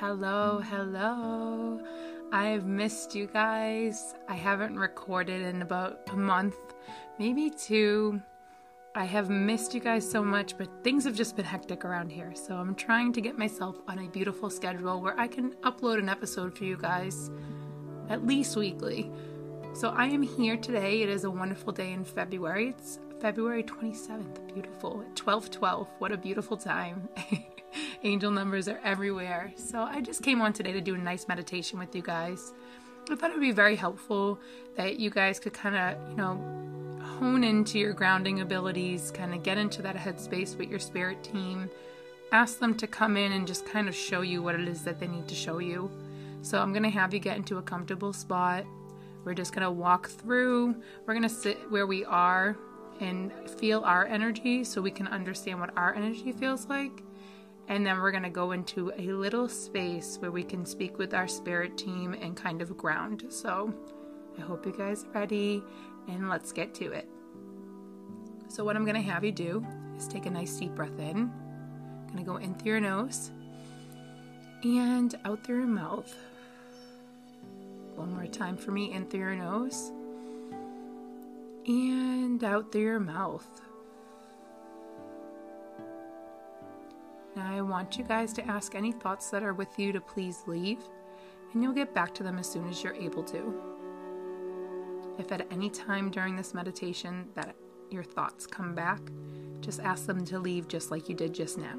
hello, hello. I've missed you guys. I haven't recorded in about a month, maybe two. I have missed you guys so much, but things have just been hectic around here. So I'm trying to get myself on a beautiful schedule where I can upload an episode for you guys at least weekly. So I am here today. It is a wonderful day in February. It's February 27th. Beautiful. 12 12. What a beautiful time. Angel numbers are everywhere. So I just came on today to do a nice meditation with you guys. I thought it would be very helpful that you guys could kind of, you know, hone into your grounding abilities, kind of get into that headspace with your spirit team. Ask them to come in and just kind of show you what it is that they need to show you. So I'm going to have you get into a comfortable spot. We're just going to walk through. We're going to sit where we are and feel our energy so we can understand what our energy feels like. And then we're going to go into a little space where we can speak with our spirit team and kind of ground. So I hope you guys are ready and let's get to it. So, what I'm going to have you do is take a nice deep breath in. I'm going to go in through your nose and out through your mouth. One more time for me in through your nose and out through your mouth. I want you guys to ask any thoughts that are with you to please leave, and you'll get back to them as soon as you're able to. If at any time during this meditation that your thoughts come back, just ask them to leave just like you did just now.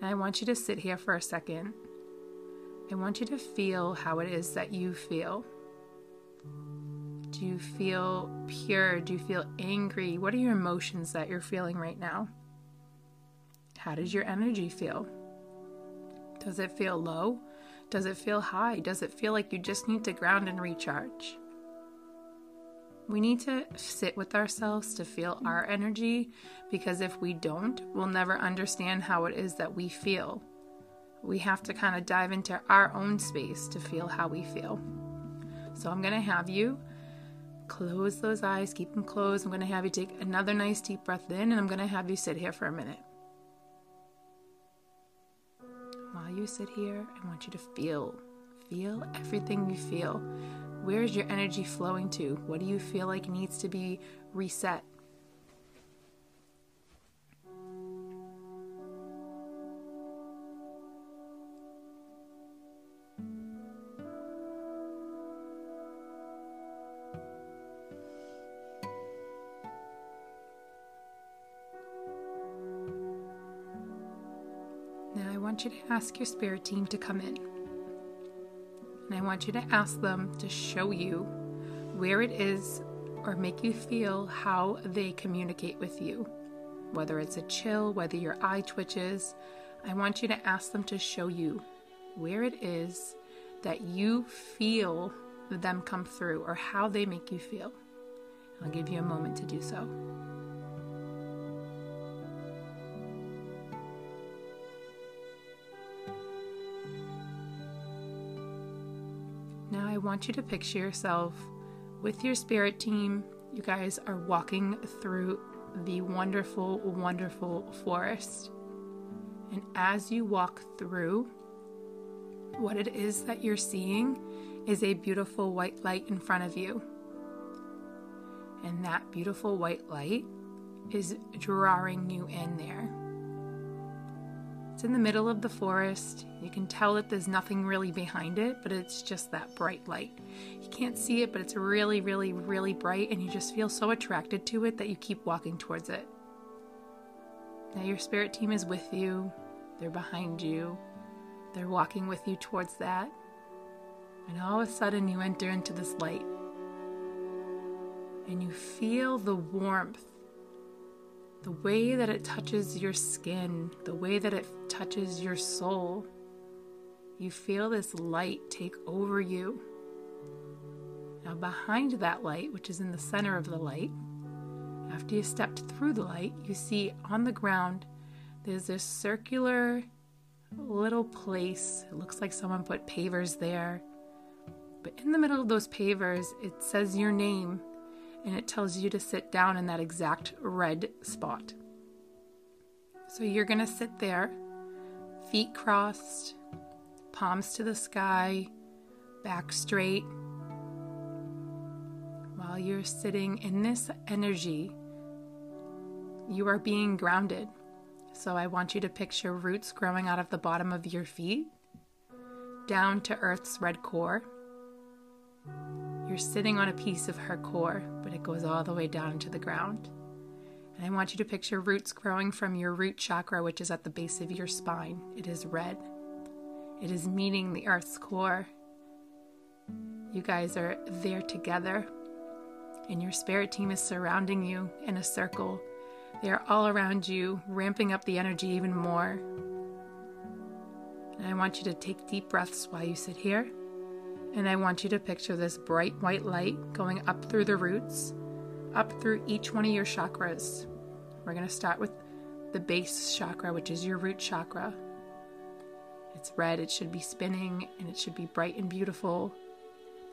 And I want you to sit here for a second. I want you to feel how it is that you feel. Do you feel pure? Do you feel angry? What are your emotions that you're feeling right now? How does your energy feel? Does it feel low? Does it feel high? Does it feel like you just need to ground and recharge? We need to sit with ourselves to feel our energy because if we don't, we'll never understand how it is that we feel. We have to kind of dive into our own space to feel how we feel. So I'm going to have you close those eyes, keep them closed. I'm going to have you take another nice deep breath in, and I'm going to have you sit here for a minute. While you sit here, I want you to feel. Feel everything you feel. Where is your energy flowing to? What do you feel like needs to be reset? Want you to ask your spirit team to come in. And I want you to ask them to show you where it is or make you feel how they communicate with you. Whether it's a chill, whether your eye twitches, I want you to ask them to show you where it is that you feel them come through or how they make you feel. I'll give you a moment to do so. I want you to picture yourself with your spirit team. You guys are walking through the wonderful, wonderful forest. And as you walk through, what it is that you're seeing is a beautiful white light in front of you. And that beautiful white light is drawing you in there. It's in the middle of the forest. You can tell that there's nothing really behind it, but it's just that bright light. You can't see it, but it's really, really, really bright, and you just feel so attracted to it that you keep walking towards it. Now, your spirit team is with you, they're behind you, they're walking with you towards that. And all of a sudden, you enter into this light. And you feel the warmth the way that it touches your skin, the way that it touches your soul. You feel this light take over you. Now, behind that light, which is in the center of the light, after you stepped through the light, you see on the ground there's this circular little place. It looks like someone put pavers there. But in the middle of those pavers, it says your name and it tells you to sit down in that exact red spot. So you're going to sit there, feet crossed, palms to the sky, back straight. While you're sitting in this energy, you are being grounded. So I want you to picture roots growing out of the bottom of your feet down to Earth's red core. You're sitting on a piece of her core, but it goes all the way down into the ground. And I want you to picture roots growing from your root chakra, which is at the base of your spine. It is red. It is meeting the Earth's core. You guys are there together, and your spirit team is surrounding you in a circle. They are all around you, ramping up the energy even more. And I want you to take deep breaths while you sit here. And I want you to picture this bright white light going up through the roots, up through each one of your chakras. We're going to start with the base chakra, which is your root chakra. It's red, it should be spinning, and it should be bright and beautiful.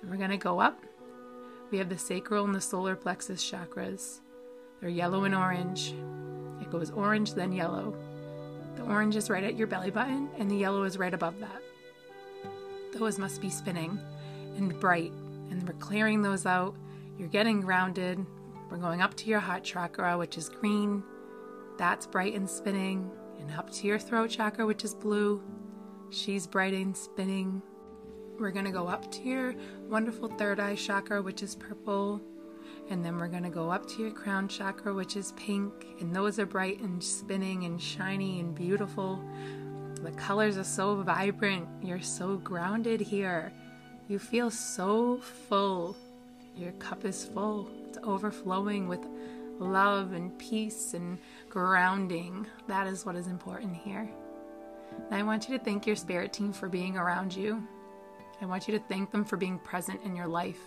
And we're going to go up. We have the sacral and the solar plexus chakras. They're yellow and orange. It goes orange, then yellow. The orange is right at your belly button, and the yellow is right above that. Those must be spinning and bright, and we're clearing those out. You're getting grounded. We're going up to your heart chakra, which is green. That's bright and spinning. And up to your throat chakra, which is blue. She's bright and spinning. We're going to go up to your wonderful third eye chakra, which is purple. And then we're going to go up to your crown chakra, which is pink. And those are bright and spinning and shiny and beautiful. The colors are so vibrant. You're so grounded here. You feel so full. Your cup is full. It's overflowing with love and peace and grounding. That is what is important here. And I want you to thank your spirit team for being around you. I want you to thank them for being present in your life.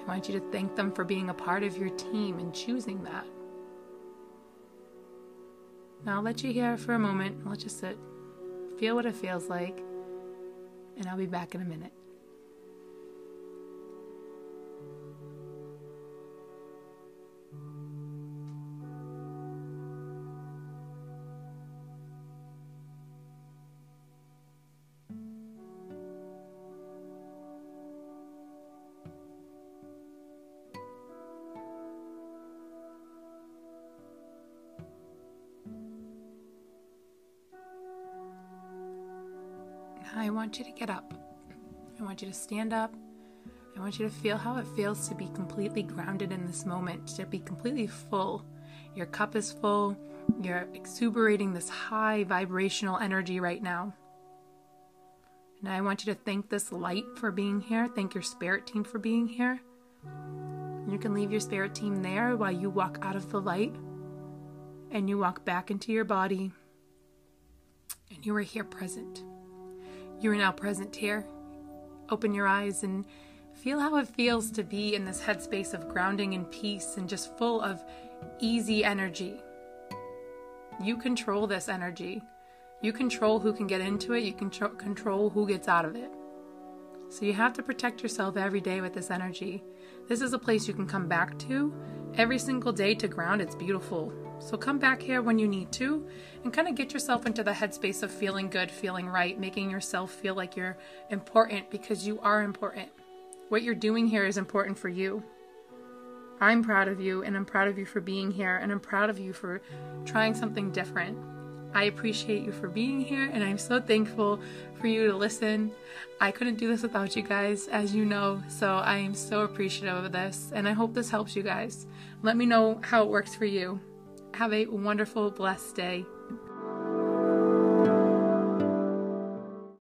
I want you to thank them for being a part of your team and choosing that. Now I'll let you hear for a moment. Let's just sit, feel what it feels like, and I'll be back in a minute. I want you to get up. I want you to stand up. I want you to feel how it feels to be completely grounded in this moment, to be completely full. Your cup is full. You're exuberating this high vibrational energy right now. And I want you to thank this light for being here. Thank your spirit team for being here. You can leave your spirit team there while you walk out of the light and you walk back into your body and you are here present. You are now present here. Open your eyes and feel how it feels to be in this headspace of grounding and peace and just full of easy energy. You control this energy. You control who can get into it, you can control who gets out of it. So you have to protect yourself every day with this energy. This is a place you can come back to every single day to ground. It's beautiful. So come back here when you need to and kind of get yourself into the headspace of feeling good, feeling right, making yourself feel like you're important because you are important. What you're doing here is important for you. I'm proud of you and I'm proud of you for being here and I'm proud of you for trying something different. I appreciate you for being here and I'm so thankful for you to listen. I couldn't do this without you guys, as you know, so I am so appreciative of this and I hope this helps you guys. Let me know how it works for you. Have a wonderful, blessed day.